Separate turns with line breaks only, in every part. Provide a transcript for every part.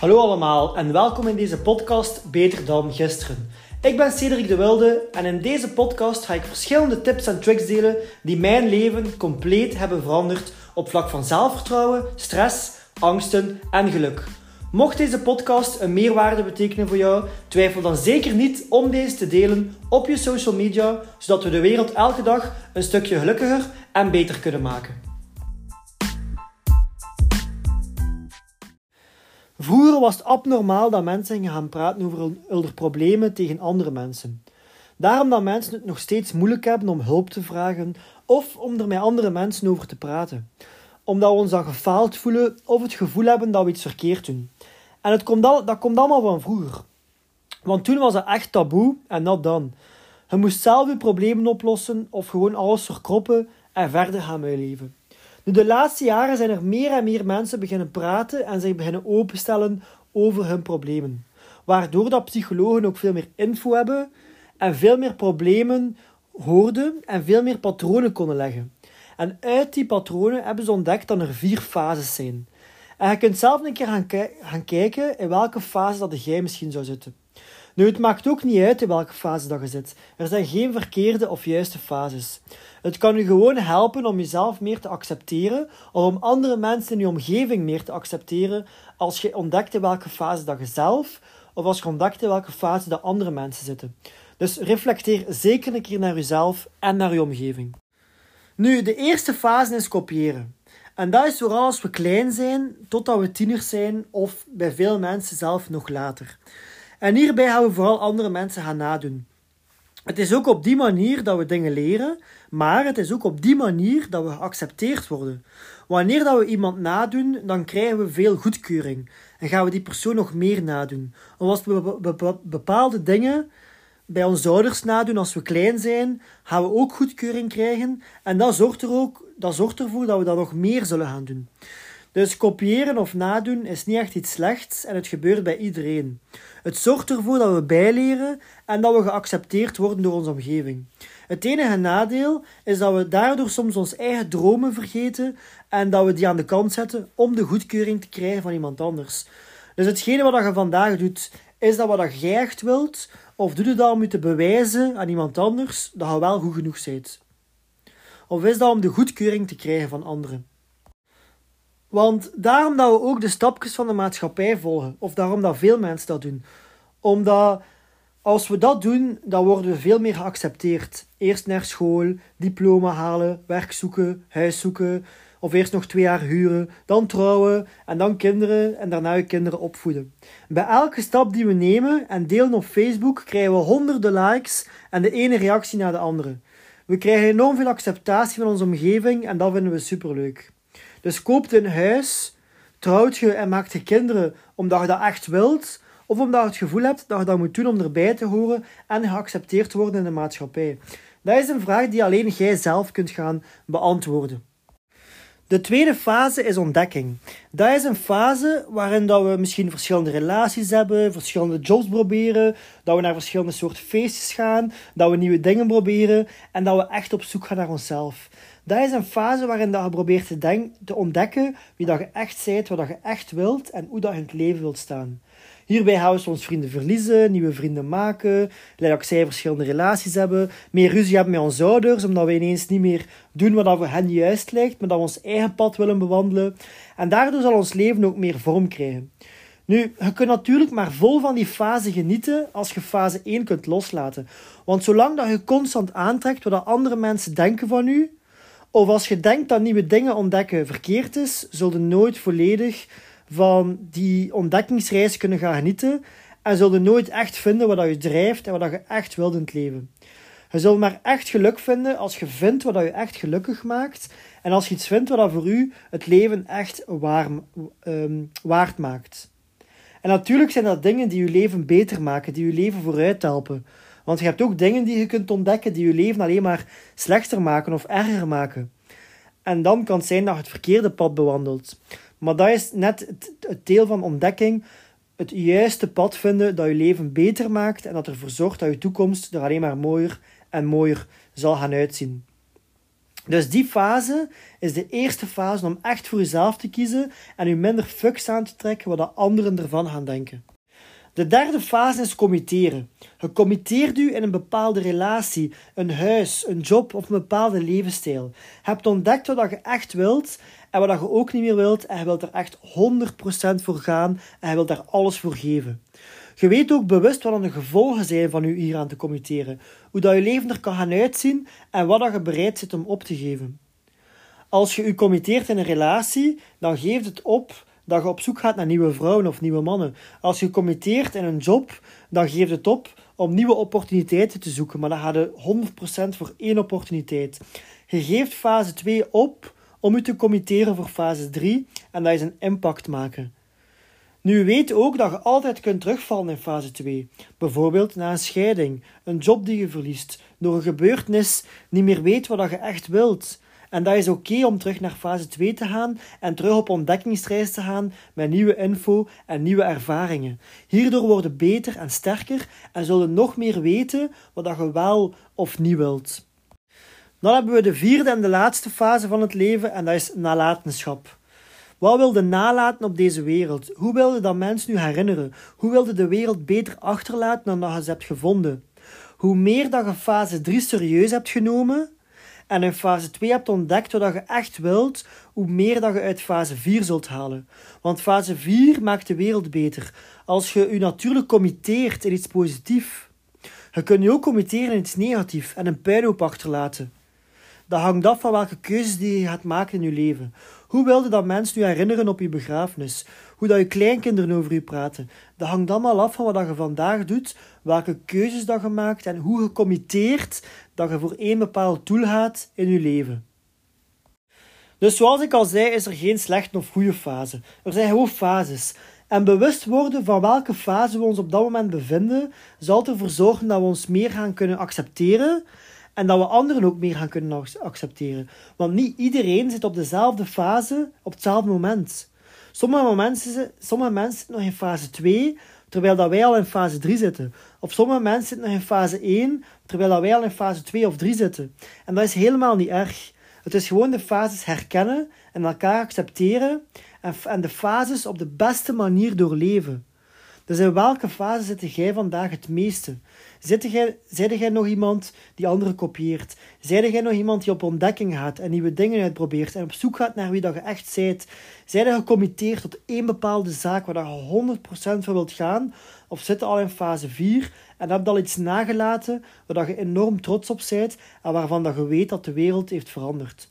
Hallo allemaal en welkom in deze podcast Beter dan gisteren. Ik ben Cedric de Wilde en in deze podcast ga ik verschillende tips en tricks delen die mijn leven compleet hebben veranderd op vlak van zelfvertrouwen, stress, angsten en geluk. Mocht deze podcast een meerwaarde betekenen voor jou, twijfel dan zeker niet om deze te delen op je social media, zodat we de wereld elke dag een stukje gelukkiger en beter kunnen maken. Vroeger was het abnormaal dat mensen gaan praten over hun problemen tegen andere mensen. Daarom dat mensen het nog steeds moeilijk hebben om hulp te vragen of om er met andere mensen over te praten. Omdat we ons dan gefaald voelen of het gevoel hebben dat we iets verkeerd doen. En het komt al, dat komt allemaal van vroeger. Want toen was het echt taboe en dat dan. Je moest zelf je problemen oplossen of gewoon alles verkroppen en verder gaan met je leven. Nu, de laatste jaren zijn er meer en meer mensen beginnen praten en zich beginnen openstellen over hun problemen. Waardoor dat psychologen ook veel meer info hebben en veel meer problemen hoorden en veel meer patronen konden leggen. En uit die patronen hebben ze ontdekt dat er vier fases zijn. En je kunt zelf een keer gaan, gaan kijken in welke fase dat jij misschien zou zitten. Nu, het maakt ook niet uit in welke fase dat je zit. Er zijn geen verkeerde of juiste fases. Het kan je gewoon helpen om jezelf meer te accepteren of om andere mensen in je omgeving meer te accepteren als je ontdekt in welke fase dat je zelf of als je ontdekt in welke fase dat andere mensen zitten. Dus reflecteer zeker een keer naar jezelf en naar je omgeving. Nu, de eerste fase is kopiëren. En dat is vooral als we klein zijn, totdat we tieners zijn of bij veel mensen zelf nog later. En hierbij gaan we vooral andere mensen gaan nadoen. Het is ook op die manier dat we dingen leren, maar het is ook op die manier dat we geaccepteerd worden. Wanneer dat we iemand nadoen, dan krijgen we veel goedkeuring en gaan we die persoon nog meer nadoen. Als we bepaalde dingen bij onze ouders nadoen als we klein zijn, gaan we ook goedkeuring krijgen en dat zorgt, er ook, dat zorgt ervoor dat we dat nog meer zullen gaan doen. Dus kopiëren of nadoen is niet echt iets slechts en het gebeurt bij iedereen. Het zorgt ervoor dat we bijleren en dat we geaccepteerd worden door onze omgeving. Het enige nadeel is dat we daardoor soms onze eigen dromen vergeten en dat we die aan de kant zetten om de goedkeuring te krijgen van iemand anders. Dus hetgene wat je vandaag doet, is dat wat jij echt wilt, of doe je dat om je te bewijzen aan iemand anders dat je wel goed genoeg bent? Of is dat om de goedkeuring te krijgen van anderen? Want daarom dat we ook de stapjes van de maatschappij volgen, of daarom dat veel mensen dat doen. Omdat als we dat doen, dan worden we veel meer geaccepteerd. Eerst naar school, diploma halen, werk zoeken, huis zoeken, of eerst nog twee jaar huren, dan trouwen en dan kinderen en daarna je kinderen opvoeden. Bij elke stap die we nemen en delen op Facebook krijgen we honderden likes en de ene reactie naar de andere. We krijgen enorm veel acceptatie van onze omgeving en dat vinden we superleuk. Dus koopt een huis, trouwt je en maakt je kinderen omdat je dat echt wilt, of omdat je het gevoel hebt dat je dat moet doen om erbij te horen en geaccepteerd worden in de maatschappij. Dat is een vraag die alleen jij zelf kunt gaan beantwoorden. De tweede fase is ontdekking. Dat is een fase waarin dat we misschien verschillende relaties hebben, verschillende jobs proberen, dat we naar verschillende soorten feestjes gaan, dat we nieuwe dingen proberen en dat we echt op zoek gaan naar onszelf. Dat is een fase waarin dat je probeert te, denk, te ontdekken wie dat je echt bent, wat dat je echt wilt en hoe dat je in het leven wilt staan. Hierbij gaan we soms vrienden verliezen, nieuwe vrienden maken, dat ook zij verschillende relaties hebben, meer ruzie hebben met onze ouders, omdat we ineens niet meer doen wat voor hen juist lijkt, maar dat we ons eigen pad willen bewandelen. En daardoor zal ons leven ook meer vorm krijgen. Nu, je kunt natuurlijk maar vol van die fase genieten als je fase 1 kunt loslaten. Want zolang dat je constant aantrekt wat andere mensen denken van u, of als je denkt dat nieuwe dingen ontdekken verkeerd is, zul je nooit volledig van die ontdekkingsreis kunnen gaan genieten en zul je nooit echt vinden wat je drijft en wat je echt wilt in het leven. Je zult maar echt geluk vinden als je vindt wat je echt gelukkig maakt en als je iets vindt wat voor u het leven echt ehm, waard maakt. En natuurlijk zijn dat dingen die je leven beter maken, die je leven vooruit helpen. Want je hebt ook dingen die je kunt ontdekken die je leven alleen maar slechter maken of erger maken. En dan kan het zijn dat je het verkeerde pad bewandelt. Maar dat is net het, deel van ontdekking. Het juiste pad vinden dat je leven beter maakt en dat ervoor zorgt dat je toekomst er alleen maar mooier en mooier zal gaan uitzien. Dus die fase is de eerste fase om echt voor jezelf te kiezen en u minder fucks aan te trekken wat de anderen ervan gaan denken. De derde fase is committeren. Je committeert u in een bepaalde relatie, een huis, een job of een bepaalde levensstijl. Je hebt ontdekt wat je echt wilt en wat je ook niet meer wilt en je wilt er echt 100% voor gaan en je wilt daar alles voor geven. Je weet ook bewust wat de gevolgen zijn van u hier aan te committeren, hoe dat je leven er kan gaan uitzien en wat dat je bereid zit om op te geven. Als je u committeert in een relatie, dan geeft het op dat je op zoek gaat naar nieuwe vrouwen of nieuwe mannen. Als je committeert in een job, dan geeft het op om nieuwe opportuniteiten te zoeken, maar dan gaat je 100% voor één opportuniteit. Je geeft fase 2 op om je te committeren voor fase 3 en dat is een impact maken. Nu weet ook dat je altijd kunt terugvallen in fase 2. Bijvoorbeeld na een scheiding, een job die je verliest, door een gebeurtenis niet meer weet wat je echt wilt. En dat is oké om terug naar fase 2 te gaan en terug op ontdekkingsreis te gaan met nieuwe info en nieuwe ervaringen. Hierdoor worden beter en sterker en zullen nog meer weten wat je wel of niet wilt. Dan hebben we de vierde en de laatste fase van het leven en dat is nalatenschap. Wat wilde nalaten op deze wereld? Hoe wilde dat mensen nu herinneren? Hoe wilde de wereld beter achterlaten dan dat je ze hebt gevonden? Hoe meer dat je fase 3 serieus hebt genomen en in fase 2 hebt ontdekt wat je echt wilt, hoe meer dat je uit fase 4 zult halen. Want fase 4 maakt de wereld beter. Als je je natuurlijk committeert in iets positiefs. Je kunt je ook committeren in iets negatiefs en een puinhoop achterlaten. Dat hangt af van welke keuzes die je gaat maken in je leven. Hoe wilde dat mensen je herinneren op je begrafenis? Hoe dat je kleinkinderen over je praten? Dat hangt allemaal af van wat je vandaag doet, welke keuzes dat je maakt en hoe je committeert dat je voor één bepaald doel gaat in je leven. Dus zoals ik al zei, is er geen slechte of goede fase. Er zijn gewoon fases. En bewust worden van welke fase we ons op dat moment bevinden, zal ervoor zorgen dat we ons meer gaan kunnen accepteren en dat we anderen ook meer gaan kunnen accepteren. Want niet iedereen zit op dezelfde fase op hetzelfde moment. Sommige mensen, sommige mensen zitten nog in fase 2, terwijl dat wij al in fase 3 zitten. Of sommige mensen zitten nog in fase 1, terwijl dat wij al in fase 2 of 3 zitten. En dat is helemaal niet erg. Het is gewoon de fases herkennen en elkaar accepteren en, en de fases op de beste manier doorleven. Dus in welke fase zit jij vandaag het meeste? Zit jij, jij nog iemand die anderen kopieert? Zijde jij nog iemand die op ontdekking gaat en nieuwe dingen uitprobeert en op zoek gaat naar wie dat je echt zijt? Zijn je gecommitteerd tot één bepaalde zaak waar je 100% voor wilt gaan? Of zit je al in fase 4 en heb je al iets nagelaten waar je enorm trots op bent en waarvan dat je weet dat de wereld heeft veranderd?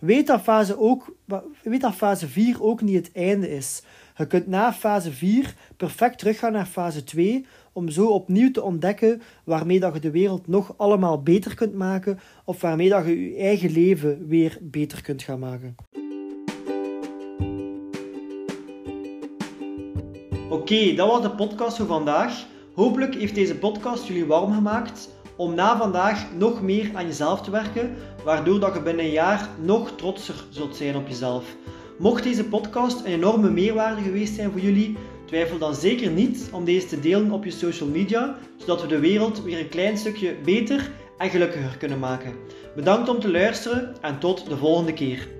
Weet dat fase, ook, weet dat fase 4 ook niet het einde is. Je kunt na fase 4 perfect teruggaan naar fase 2 om zo opnieuw te ontdekken waarmee dat je de wereld nog allemaal beter kunt maken of waarmee dat je je eigen leven weer beter kunt gaan maken. Oké, dat was de podcast voor vandaag. Hopelijk heeft deze podcast jullie warm gemaakt om na vandaag nog meer aan jezelf te werken, waardoor dat je binnen een jaar nog trotser zult zijn op jezelf. Mocht deze podcast een enorme meerwaarde geweest zijn voor jullie, twijfel dan zeker niet om deze te delen op je social media, zodat we de wereld weer een klein stukje beter en gelukkiger kunnen maken. Bedankt om te luisteren en tot de volgende keer.